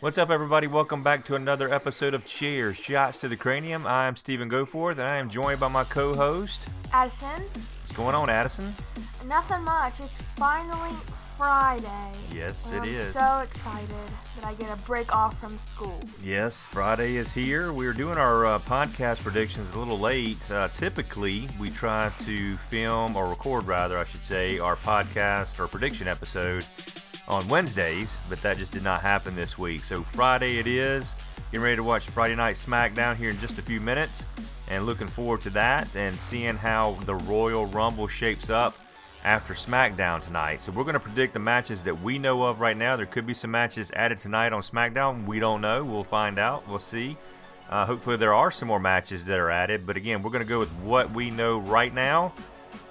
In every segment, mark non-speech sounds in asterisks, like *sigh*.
What's up, everybody? Welcome back to another episode of Chair Shots to the Cranium. I'm Stephen Goforth, and I am joined by my co-host. Addison, What's going on, Addison? nothing much. It's finally Friday. Yes, it I'm is. so excited that I get a break off from school. Yes, Friday is here. We're doing our uh, podcast predictions a little late. Uh, typically, we try to film or record, rather, I should say, our podcast or prediction episode on Wednesdays, but that just did not happen this week. So Friday it is. Getting ready to watch Friday Night SmackDown here in just a few minutes, and looking forward to that and seeing how the Royal Rumble shapes up after SmackDown tonight. So we're going to predict the matches that we know of right now. There could be some matches added tonight on SmackDown. We don't know. We'll find out. We'll see. Uh, hopefully there are some more matches that are added. But again, we're going to go with what we know right now.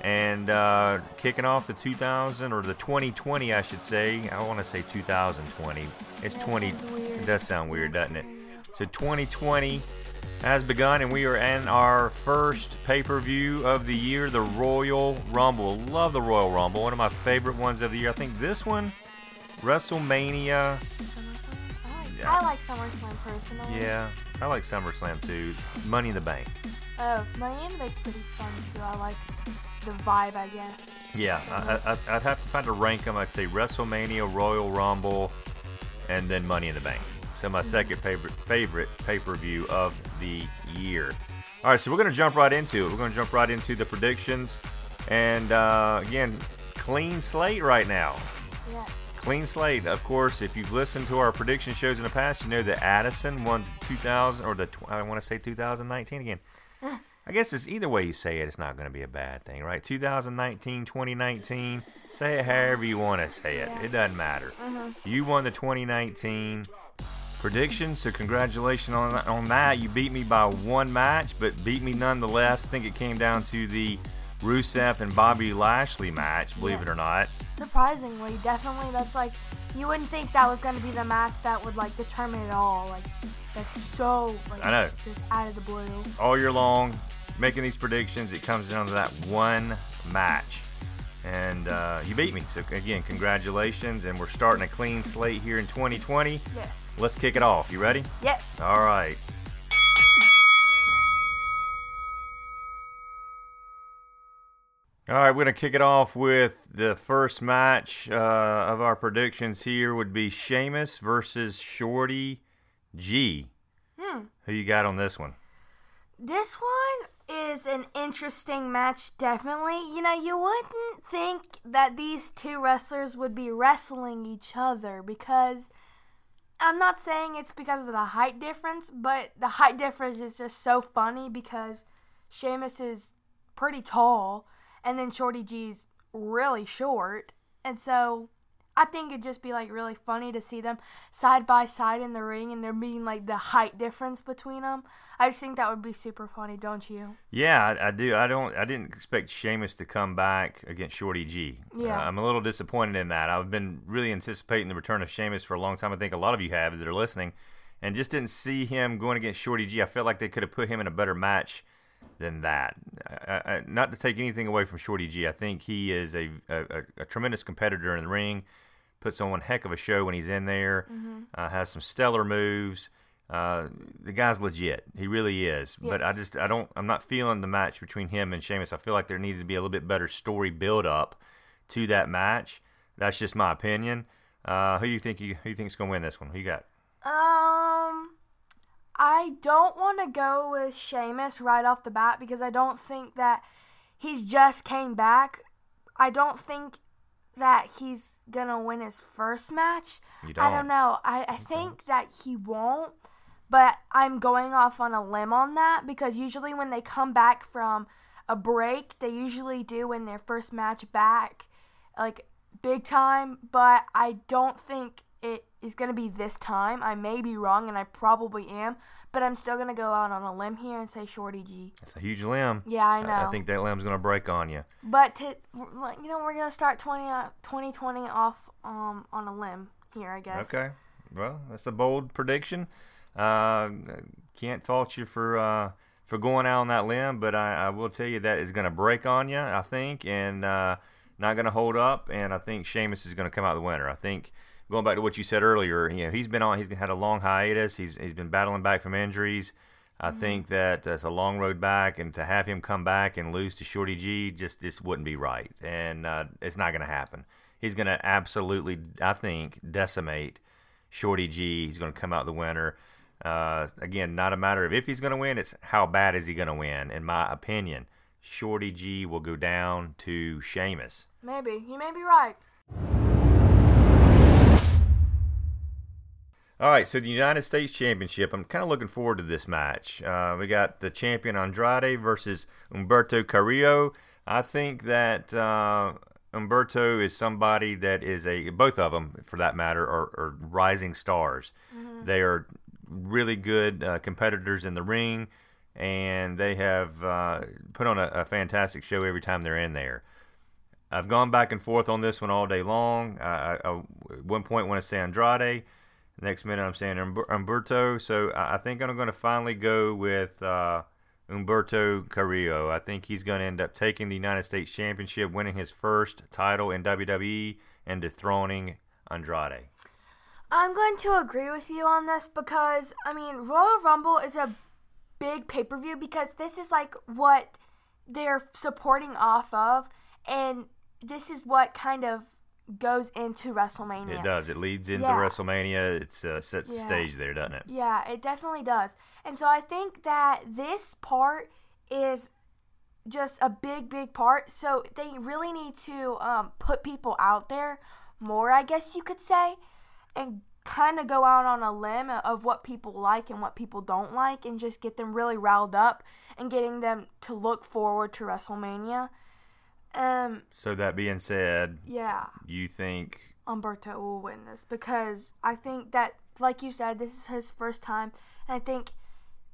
And uh, kicking off the 2000 or the 2020, I should say. I want to say 2020. It's That 20. weird. It does sound weird, doesn't it? So 2020 has begun, and we are in our first pay-per-view of the year, the Royal Rumble. Love the Royal Rumble, one of my favorite ones of the year. I think this one, WrestleMania. I like, Yeah. I like SummerSlam personally. Yeah, I like SummerSlam too. Money in the Bank. Oh, Money in the Bank's pretty fun too. I like the vibe, I guess. Yeah, I, I, I'd have to find a rank them. I'd say WrestleMania, Royal Rumble, and then Money in the Bank. So my second favorite favorite pay-per-view of the year. All right, so we're gonna jump right into it. We're gonna jump right into the predictions, and uh, again, clean slate right now. Yes. Clean slate. Of course, if you've listened to our prediction shows in the past, you know that Addison won the 2000 or the I want to say 2019 again. I guess it's either way you say it, it's not going to be a bad thing, right? 2019, 2019, say it however you want to say it. Yeah. It doesn't matter. Mm-hmm. You won the 2019 prediction, so congratulations on on that. You beat me by one match, but beat me nonetheless. I think it came down to the Rusev and Bobby Lashley match, believe it or not. Surprisingly, definitely, that's like you wouldn't think that was gonna be the match that would like determine it all. Like that's so like I know. just out of the blue. all year long making these predictions. It comes down to that one match. And uh, you beat me. So, again, congratulations. And we're starting a clean slate here in 2020. Yes. Let's kick it off. You ready? Yes. All right. All right, we're going to kick it off with the first match uh, of our predictions here would be Sheamus versus Shorty G. Hmm. Who you got on this one? This one is an interesting match, definitely. You know, you wouldn't think that these two wrestlers would be wrestling each other because I'm not saying it's because of the height difference, but the height difference is just so funny because Sheamus is pretty tall and then Shorty G's really short. And so I think it'd just be like really funny to see them side by side in the ring and there being like the height difference between them. I just think that would be super funny, don't you? Yeah, I, I do. I don't. I didn't expect Sheamus to come back against Shorty G. Yeah. Uh, I'm a little disappointed in that. I've been really anticipating the return of Sheamus for a long time. I think a lot of you have that are listening, and just didn't see him going against Shorty G. I felt like they could have put him in a better match than that. I, I, not to take anything away from Shorty G. I think he is a, a, a tremendous competitor in the ring. Puts on one heck of a show when he's in there. Uh, has some stellar moves. Uh, the guy's legit. He really is. But I just I don't I'm not feeling the match between him and Sheamus. I feel like there needed to be a little bit better story build up to that match. That's just my opinion. Uh, who you think you who you think's gonna win this one? Who you got? Um, I don't want to go with Sheamus right off the bat because I don't think that he's just came back. I don't think that he's gonna win his first match. You I don't? don't know. I, I think that he won't, but I'm going off on a limb on that because usually when they come back from a break, they usually do in their first match back, like big time. But I don't think it is going to be this time. I may be wrong, and I probably am, but I'm still going to go out on a limb here and say Shorty G. It's a huge limb. Yeah, I know. I, think that limb's gonna break on you. But to you know, we're gonna start 20, uh, 2020 off um on a limb here, I guess. Okay. Well, that's a bold prediction. Uh, can't fault you for uh, for going out on that limb, but I, I will tell you that is going to break on you, I think, and uh, not going to hold up. And I think Sheamus is going to come out the winner. I think going back to what you said earlier, you know, he's been on. He's had a long hiatus. He's he's been battling back from injuries. I mm-hmm. think that it's a long road back, and to have him come back and lose to Shorty G just this wouldn't be right, and uh, it's not going to happen. He's going to absolutely, I think, decimate Shorty G. He's going to come out the winner. Uh, again, not a matter of if he's going to win; it's how bad is he going to win. In my opinion, Shorty G will go down to Sheamus. Maybe you may be right. All right, so the United States Championship. I'm kind of looking forward to this match. Uh, we got the champion Andrade versus Humberto Carrillo. I think that uh, Humberto is somebody that is a both of them, for that matter, are, are rising stars. Mm-hmm. They are really good uh, competitors in the ring, and they have uh, put on a, a, fantastic show every time they're in there. I've gone back and forth on this one all day long. I, I, at one point want to say Andrade. Next minute, I'm saying Humberto. So I think I'm going to finally go with uh, Humberto Carrillo. I think he's going to end up taking the United States Championship, winning his first title in WWE, and dethroning Andrade. I'm going to agree with you on this because, I mean, Royal Rumble is a big pay per view because this is like what they're supporting off of, and this is what kind of goes into WrestleMania. It does. It leads into yeah. WrestleMania. It uh, sets yeah. the stage there, doesn't it? Yeah, it definitely does. And so I think that this part is just a big, big part. So they really need to um, put people out there more, I guess you could say, and kind of go out on a limb of what people like and what people don't like and just get them really riled up and getting them to look forward to WrestleMania. Um. So that being said, yeah, you think Humberto will win this because I think that, like you said, this is his first time, and I think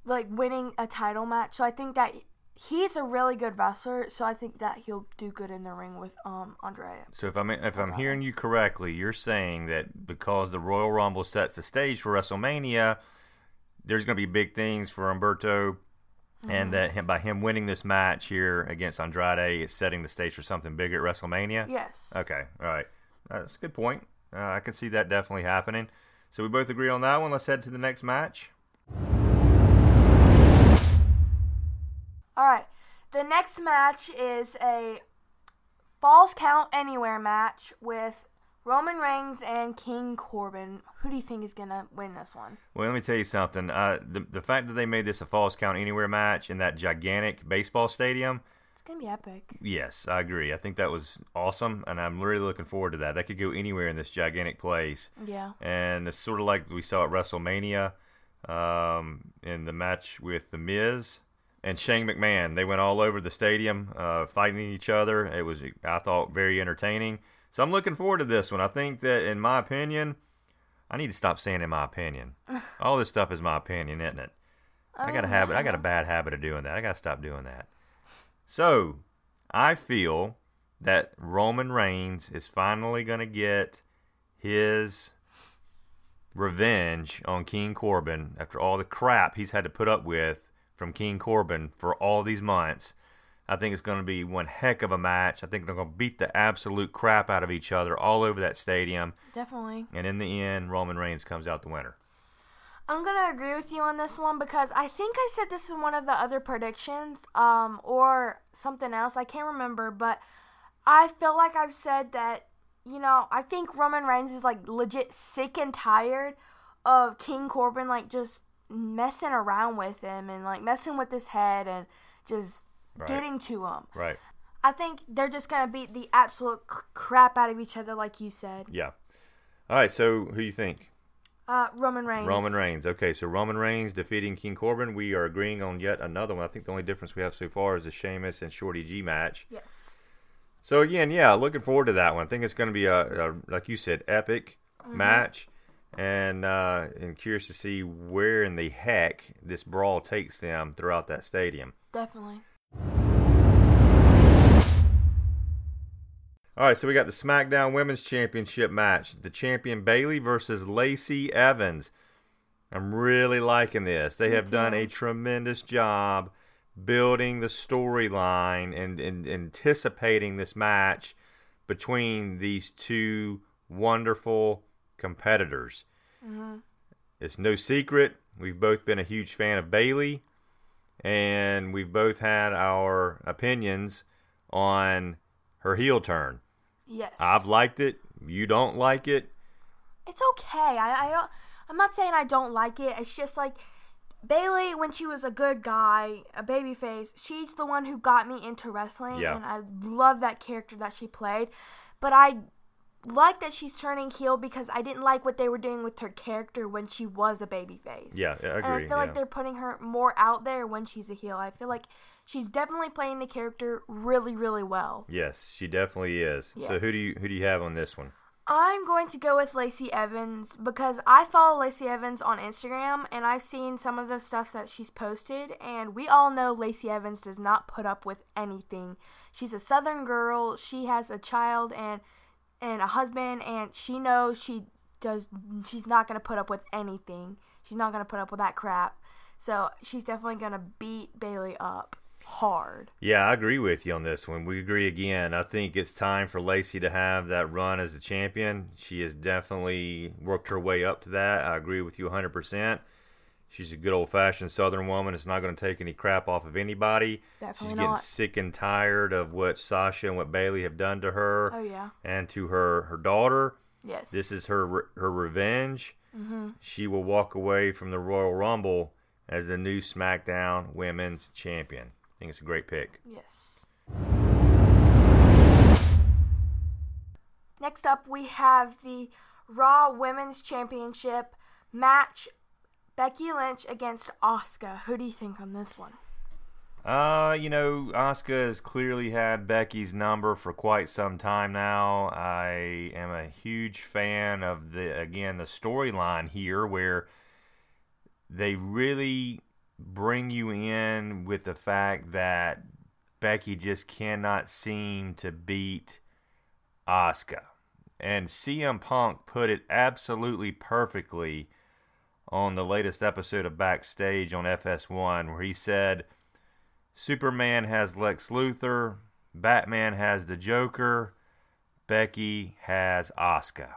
like winning a title match. So I think that he's a really good wrestler. So I think that he'll do good in the ring with um Andrade. So if I'm if I'm hearing you correctly, you're saying that because the Royal Rumble sets the stage for WrestleMania, there's going to be big things for Humberto Mm-hmm. And that him, by him winning this match here against Andrade, it's setting the stage for something bigger at WrestleMania. Yes. Okay. All right. That's a good point. Uh, I can see that definitely happening. So we both agree on that one. Let's head to the next match. All right. The next match is a Falls Count Anywhere match with Roman Reigns and King Corbin. Who do you think is gonna win this one? Well, let me tell you something. Uh, the the fact that they made this a Falls Count Anywhere match in that gigantic baseball stadium. It's gonna be epic. Yes, I agree. I think that was awesome, and I'm really looking forward to that. That could go anywhere in this gigantic place. Yeah. And it's sort of like we saw at WrestleMania, um, in the match with the Miz and Shane McMahon. They went all over the stadium, uh, fighting each other. It was, I thought, very entertaining. So I'm looking forward to this one. I think that, in my opinion, I need to stop saying in my opinion. *laughs* All this stuff is my opinion, isn't it? I got a oh, habit. I got a bad habit of doing that. I got to stop doing that. So I feel that Roman Reigns is finally going to get his revenge on King Corbin after all the crap he's had to put up with from King Corbin for all these months. I think it's going to be one heck of a match. I think they're going to beat the absolute crap out of each other all over that stadium. Definitely. And in the end, Roman Reigns comes out the winner. I'm going to agree with you on this one because I think I said this in one of the other predictions um, or something else. I can't remember, but I feel like I've said that, you know, I think Roman Reigns is like legit sick and tired of King Corbin like just messing around with him and like messing with his head and just right. getting to them. Right. I think they're just gonna beat the absolute crap out of each other, like you said. Yeah. All right. So who do you think? Uh, Roman Reigns. Roman Reigns. Okay, so Roman Reigns defeating King Corbin. We are agreeing on yet another one. I think the only difference we have so far is the Sheamus and Shorty G match. Yes. So again, yeah, looking forward to that one. I think it's going to be a, a, like you said, epic mm-hmm. match, and uh, and curious to see where in the heck this brawl takes them throughout that stadium. Definitely. All right, so we got the SmackDown Women's Championship match. The champion Bayley versus Lacey Evans. I'm really liking this. They have done a tremendous job building the storyline and, and anticipating this match between these two wonderful competitors. Uh-huh. It's no secret we've both been a huge fan of Bayley, and we've both had our opinions on her heel turn. Yes. I've liked it. You don't like it. it's okay. I, I don't. I'm not saying I don't like it. It's just like Bayley, when she was a good guy, a baby face, she's the one who got me into wrestling, Yeah. and I love that character that she played. But I like that she's turning heel because I didn't like what they were doing with her character when she was a baby face. Yeah, I agree. And I feel yeah. like they're putting her more out there when she's a heel. I feel like she's definitely playing the character really, really well. Yes, she definitely is. So who do you who do you have on this one? I'm going to go with Lacey Evans because I follow Lacey Evans on Instagram and I've seen some of the stuff that she's posted and we all know Lacey Evans does not put up with anything. She's a southern girl, she has a child and and a husband and she knows she does she's not going to put up with anything. She's not going to put up with that crap. So, she's definitely going to beat Bayley up hard. Yeah, I agree with you on this one. We agree again. I think it's time for Lacey to have that run as the champion. She has definitely worked her way up to that. I agree with you 100%. She's a good old fashioned Southern woman. It's not going to take any crap off of anybody. Definitely She's getting not. sick and tired of what Sasha and what Bayley have done to her Oh yeah. and to her, her daughter. Yes. This is her her revenge. Mm-hmm. She will walk away from the Royal Rumble as the new SmackDown Women's Champion. I think it's a great pick. Yes. Next up, we have the Raw Women's Championship match Becky Lynch against Asuka. Who do you think on this one? Uh, you know, Asuka has clearly had Becky's number for quite some time now. I am a huge fan of the again the storyline here where they really bring you in with the fact that Becky just cannot seem to beat Oscar. And CM Punk put it absolutely perfectly on the latest episode of Backstage on FS1 where he said Superman has Lex Luthor, Batman has the Joker, Becky has Asuka.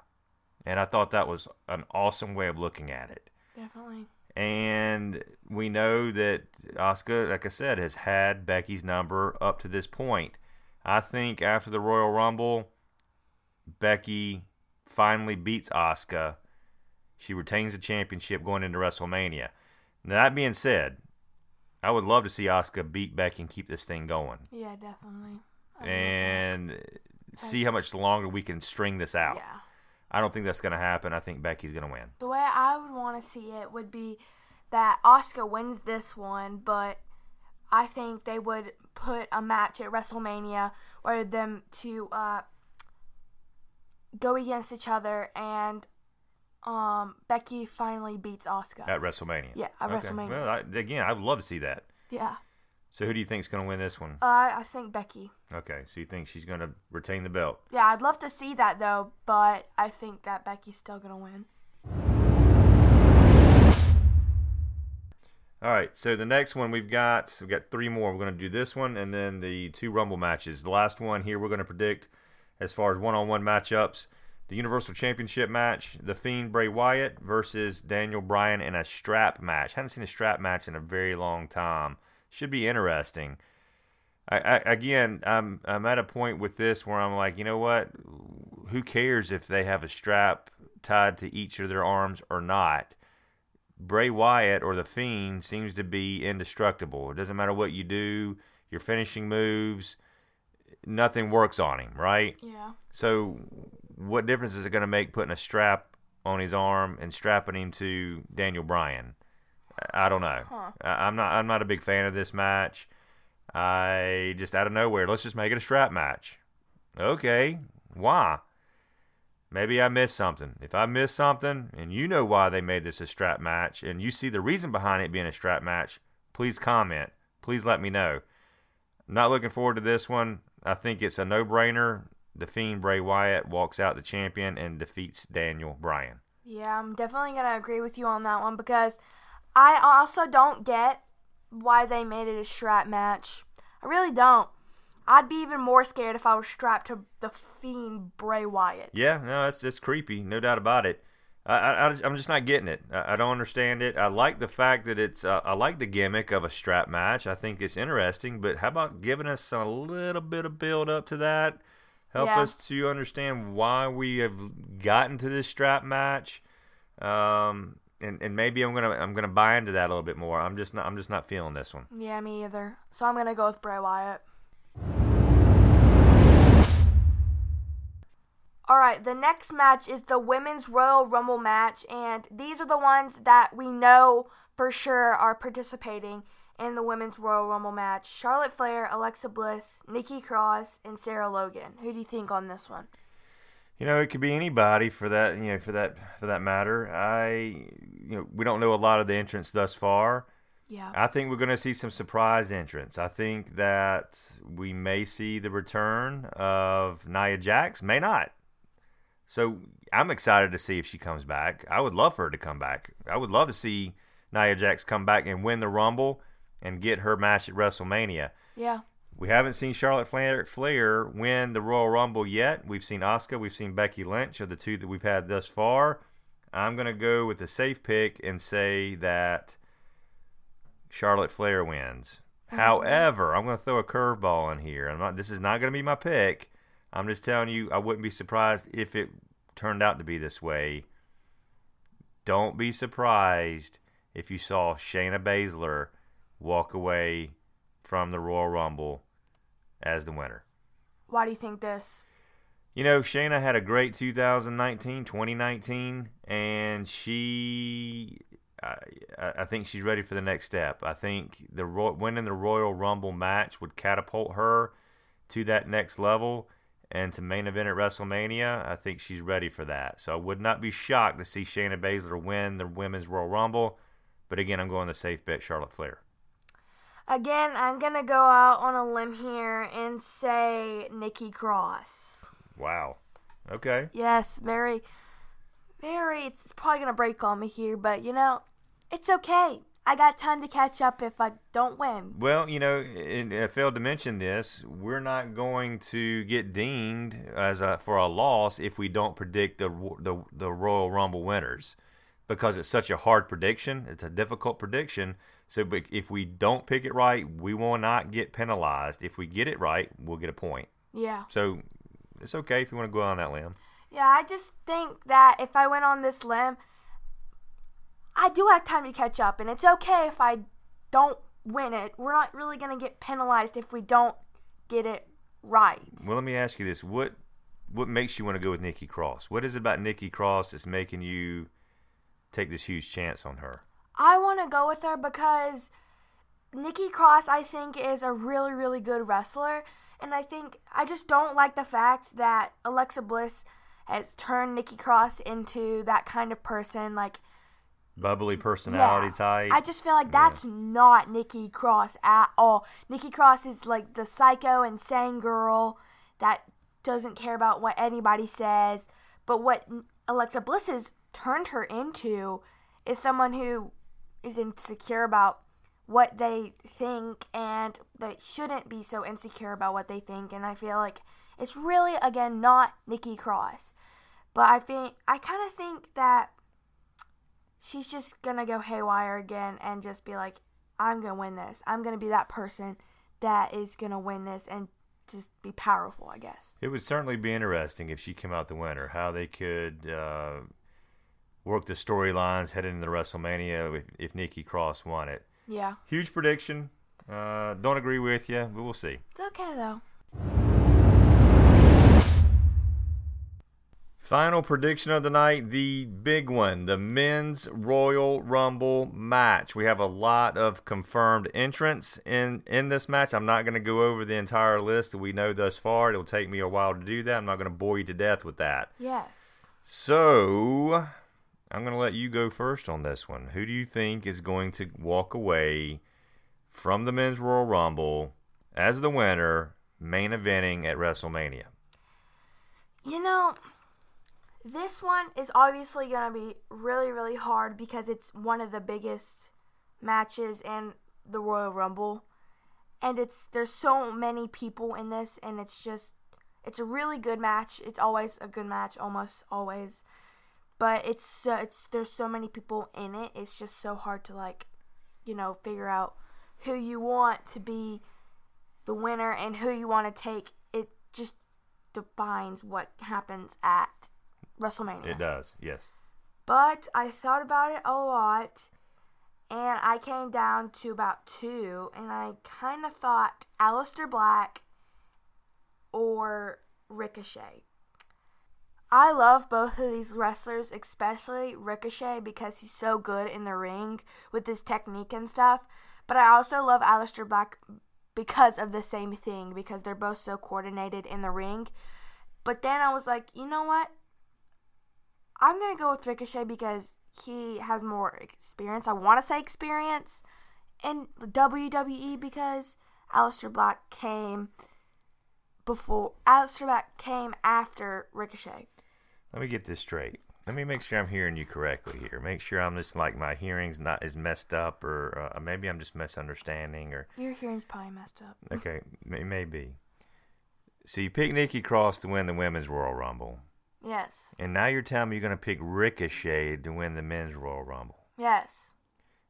And I thought that was an awesome way of looking at it. Definitely. And we know that Asuka, like I said, has had Becky's number up to this point. I think after the Royal Rumble, Becky finally beats Asuka. She retains the championship going into WrestleMania. Now, that being said, I would love to see Asuka beat Becky and keep this thing going. Yeah, definitely. I. And see how much longer we can string this out. yeah. I don't think that's going to happen. I think Becky's going to win. The way I would want to see it would be that Asuka wins this one, but I think they would put a match at WrestleMania where them to uh, go against each other and um, Becky finally beats Asuka At WrestleMania. Yeah, at Okay. WrestleMania. Well, I, again, I would love to see that. yeah. So who do you think is going to win this one? Uh, I think Becky. Okay, so you think she's going to retain the belt? Yeah, I'd love to see that though, but I think that Becky's still gonna win. All right, so the next one we've got we've got three more. We're going to do this one and then the two Rumble matches. The last one here we're going to predict as far as one-on-one matchups. The Universal Championship match, The Fiend Bray Wyatt versus Daniel Bryan in a strap match. Haven't seen a strap match in a very long time. Should be interesting. I, I, again, I'm I'm at a point with this where I'm like, you know what? Who cares if they have a strap tied to each of their arms or not? Bray Wyatt or the Fiend seems to be indestructible. It doesn't matter what you do, your finishing moves, nothing works on him, right? Yeah. So, what difference is it going to make putting a strap on his arm and strapping him to Daniel Bryan? I don't know. Huh. I- I'm not. I'm not a big fan of this match. I just out of nowhere, let's just make it a strap match. Okay, why? Maybe I missed something. If I missed something, and you know why they made this a strap match, and you see the reason behind it being a strap match, please comment. Please let me know. Not looking forward to this one. I think it's a no-brainer. The Fiend Bray Wyatt walks out the champion and defeats Daniel Bryan. Yeah, I'm definitely gonna agree with you on that one because I also don't get why they made it a strap match. I really don't. I'd be even more scared if I was strapped to the fiend Bray Wyatt. Yeah, no, it's it's creepy, no doubt about it. I, I, am just not getting it. I, I, don't understand it. I like the fact that it's. Uh, I like the gimmick of a strap match. I think it's interesting. But how about giving us a little bit of build up to that? Help yeah. us to understand why we have gotten to this strap match. Um, and, and maybe I'm gonna I'm gonna buy into that a little bit more. I'm just not I'm just not feeling this one. Yeah, me either. So I'm gonna go with Bray Wyatt. All right, the next match is the Women's Royal Rumble match, and these are the ones that we know for sure are participating in the Women's Royal Rumble match Charlotte Flair, Alexa Bliss, Nikki Cross, and Sarah Logan. Who do you think on this one? You know, it could be anybody for that. You know, for that for that matter. I, you know, we don't know a lot of the entrants thus far. Yeah. I think we're going to see some surprise entrants. I think that we may see the return of Nia Jax. May not. So I'm excited to see if she comes back. I would love for her to come back. I would love to see Nia Jax come back and win the Rumble and get her match at WrestleMania. Yeah. We haven't seen Charlotte Flair, Flair win the Royal Rumble yet. We've seen Asuka, we've seen Becky Lynch, are the two that we've had thus far. I'm going to go with the safe pick and say that Charlotte Flair wins. Mm-hmm. However, I'm going to throw a curveball in here. I'm not. This is not going to be my pick. I'm just telling you, I wouldn't be surprised if it turned out to be this way. Don't be surprised if you saw Shayna Baszler walk away from the Royal Rumble as the winner. Why do you think this? You know, Shayna had a great 2019, 2019, and she, I, I think she's ready for the next step. I think the winning the Royal Rumble match would catapult her to that next level and to main event at WrestleMania. I think she's ready for that. So I would not be shocked to see Shayna Baszler win the Women's Royal Rumble. But again, I'm going the safe bet Charlotte Flair. Again, I'm going to go out on a limb here and say Nikki Cross. Wow. Okay. Yes, very, very. It's, it's probably going to break on me here, but you know, it's okay. I got time to catch up if I don't win. Well, you know, I failed to mention this. We're not going to get dinged as a, for a loss if we don't predict the, the the Royal Rumble winners, because it's such a hard prediction. It's a difficult prediction. So, if we don't pick it right, we will not get penalized. If we get it right, we'll get a point. Yeah. So, it's okay if you want to go on that limb. Yeah, I just think that if I went on this limb I do have time to catch up, and it's okay if I don't win it. We're not really going to get penalized if we don't get it right. Well, let me ask you this: what what makes you want to go with Nikki Cross? What is it about Nikki Cross that's making you take this huge chance on her? I want to go with her because Nikki Cross, I think, is a really, really good wrestler. And I think I just don't like the fact that Alexa Bliss has turned Nikki Cross into that kind of person. Like, bubbly personality yeah. type. I just feel like that's yeah. not Nikki Cross at all. Nikki Cross is like the psycho insane girl that doesn't care about what anybody says. But what Alexa Bliss has turned her into is someone who is insecure about what they think and they shouldn't be so insecure about what they think. And I feel like it's really, again, not Nikki Cross. But I think I kind of think that she's just gonna go haywire again and just be like, I'm gonna win this. I'm gonna be that person that is gonna win this and just be powerful, I guess. It would certainly be interesting if she came out the winner, how they could uh, work the storylines heading into WrestleMania if, if Nikki Cross won it. Yeah. Huge prediction. Uh, don't agree with you, but we'll see. It's okay though. Final prediction of the night, the big one, the men's Royal Rumble match. We have a lot of confirmed entrants in in this match. I'm not going to go over the entire list that we know thus far. It'll take me a while to do that. I'm not going to bore you to death with that. Yes. So, I'm going to let you go first on this one. Who do you think is going to walk away from the men's Royal Rumble as the winner, main eventing at WrestleMania? You know, this one is obviously going to be really, really hard because it's one of the biggest matches in the Royal Rumble. And it's there's so many people in this and it's just it's a really good match. It's always a good match, almost always. But it's so it's there's so many people in it. It's just so hard to like, you know, figure out who you want to be the winner and who you want to take. It just defines what happens at WrestleMania. It does, yes. But I thought about it a lot and I came down to about two and I kind of thought Aleister Black or Ricochet. I love both of these wrestlers, especially Ricochet because he's so good in the ring with his technique and stuff. But I also love Aleister Black because of the same thing, because they're both so coordinated in the ring. But then I was like, you know what? I'm going to go with Ricochet because he has more experience. I want to say experience in WWE because Aleister Black came before Aleister Black came after Ricochet. Let me get this straight. Let me make sure I'm hearing you correctly here. Make sure I'm just like my hearing's not as messed up, or uh, maybe I'm just misunderstanding, or Your hearing's probably messed up. okay, may, maybe. So you pick Nikki Cross to win the women's Royal Rumble, Yes. and now you're telling me you're going to pick Ricochet to win the men's Royal Rumble. Yes.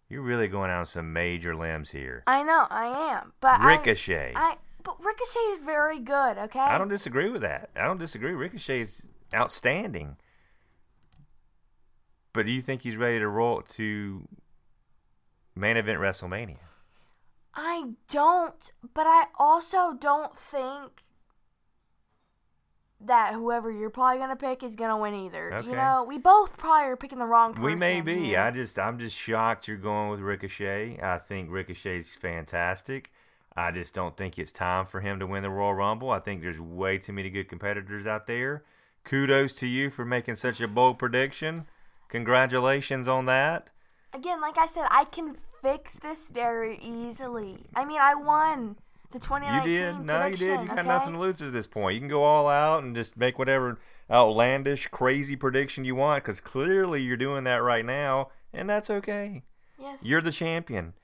You're really going out on some major limbs here. I know, I am. But I- Ricochet. I, but Ricochet is very good, okay? I don't disagree with that. I don't disagree. Ricochet's outstanding. But do you think he's ready to roll to main event WrestleMania? I don't, but I also don't think that whoever you're probably gonna pick is gonna win either. Okay. You know, we both probably are picking the wrong person. We may be. here. I just I'm just shocked you're going with Ricochet. I think Ricochet's fantastic. I just don't think it's time for him to win the Royal Rumble. I think there's way too many good competitors out there. Kudos to you for making such a bold prediction. Congratulations on that. Again, like I said, I can fix this very easily. I mean, I won the You 2019 did. No, you did. You got okay? nothing to lose at this point. You can go all out and just make whatever outlandish, crazy prediction you want because clearly you're doing that right now, and that's okay. Yes, You're the champion.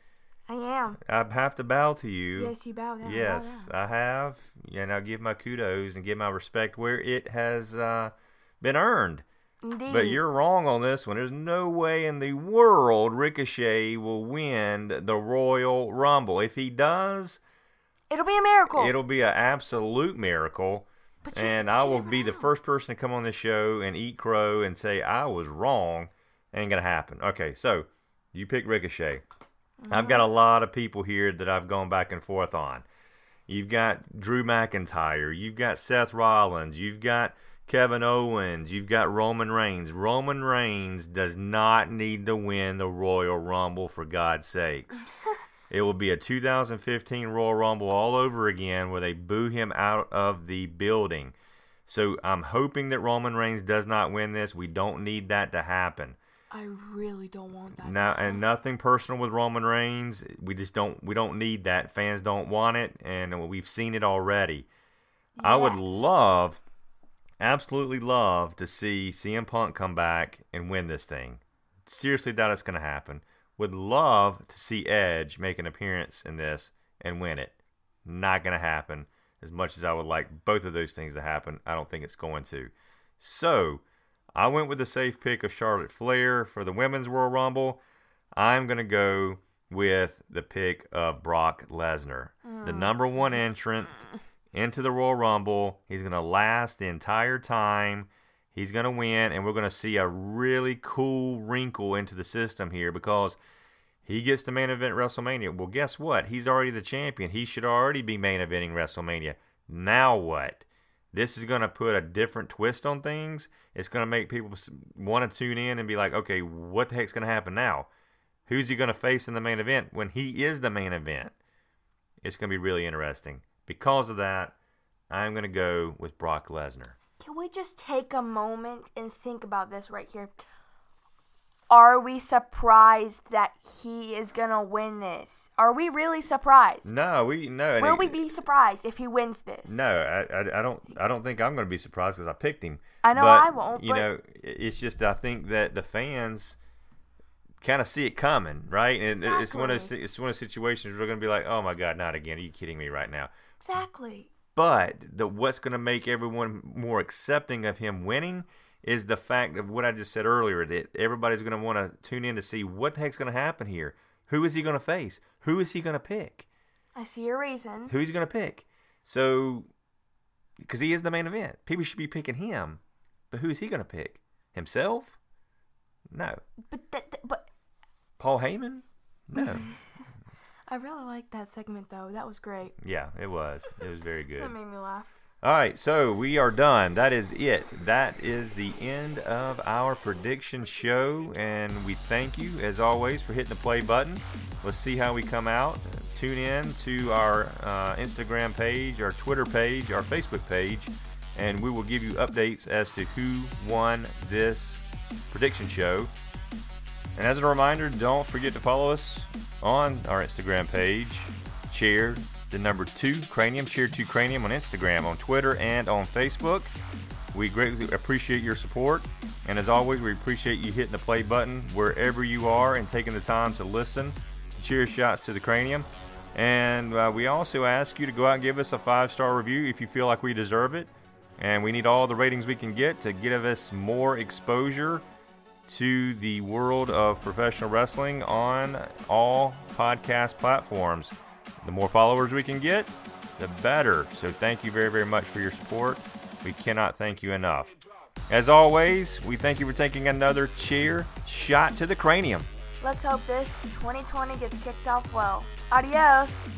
I am. I have to bow to you. Yes, you bow down. bow Yes, down. I have. And I'll give my kudos and give my respect where it has uh, been earned. Indeed. But you're wrong on this one. There's no way in the world Ricochet will win the Royal Rumble. If he does, It'll be a miracle. it'll be an absolute miracle. But you- and I will be the first person to come on this show and eat crow and say I was wrong. Ain't gonna happen. Okay, so you pick Ricochet. I've got a Mm-hmm. lot of people here that I've gone back and forth on. You've got Drew McIntyre. You've got Seth Rollins. You've got Kevin Owens. You've got Roman Reigns. Roman Reigns does not need to win the Royal Rumble for God's sakes. *laughs* It will be a 2015 Royal Rumble all over again where they boo him out of the building. So I'm hoping that Roman Reigns does not win this. We don't need that to happen. I really don't want that. Now, and nothing personal with Roman Reigns. We just don't. We don't need that. Fans don't want it, and we've seen it already. I would love, absolutely love, to see CM Punk come back and win this thing. Seriously, doubt it's going to happen. Would love to see Edge make an appearance in this and win it. Not going to happen. As much as I would like both of those things to happen, I don't think it's going to. So, I went with the safe pick of Charlotte Flair for the Women's Royal Rumble. I'm going to go with the pick of Brock Lesnar, the number one entrant into the Royal Rumble. He's going to last the entire time. He's going to win, and we're going to see a really cool wrinkle into the system here because he gets the main event WrestleMania. Well, guess what? He's already the champion. He should already be main eventing WrestleMania. Now what? This is going to put a different twist on things. It's going to make people want to tune in and be like, okay, what the heck's going to happen now? Who's he going to face in the main event when he is the main event? It's going to be really interesting. Because of that, I'm going to go with Brock Lesnar. Can we just take a moment and think about this right here? Are we surprised that he is gonna win this? Are we really surprised? No, we no. Will it- we be surprised if he wins this? No, I, I, I don't. I don't think I'm going to be surprised because I picked him. I know But, I won't, You but- know, it's just I think that the fans kind of see it coming, right? And it- it's one of those, it's one of those situations where going to be like, "Oh my God, not again! Are you kidding me right now?" Exactly. But the what's going to make everyone more accepting of him winning is the fact of what I just said earlier that everybody's going to want to tune in to see what the heck's going to happen here. Who is he going to face? Who is he going to pick? I see your reason. Who's he's going to pick? So, because he is the main event, people should be picking him. But who is he going to pick? Himself? No. But that, that- but Paul Heyman? No. *laughs* *laughs* I really liked that segment though. That was great. yeah, it was. It was very good. That made me laugh. All right, so we are done. That is it. That is the end of our prediction show, and we thank you as always for hitting the play button. Let's see how we come out. Tune in to our uh, Instagram page, our Twitter page, our Facebook page, and we will give you updates as to who won this prediction show. And as a reminder, don't forget to follow us on our Instagram page, Chair the number two Cranium, Chair two Cranium on Instagram, on Twitter, and on Facebook. We greatly appreciate your support, and as always, we appreciate you hitting the play button wherever you are and taking the time to listen. Chair shots to the Cranium. And uh, we also ask you to go out and give us a five star review if you feel like we deserve it. And we need all the ratings we can get to give us more exposure to the world of professional wrestling on all podcast platforms. The more followers we can get, the better. So thank you very, very much for your support. We cannot thank you enough. As always, we thank you for taking another chair shot to the cranium. Let's hope this 2020 gets kicked off well. Adios.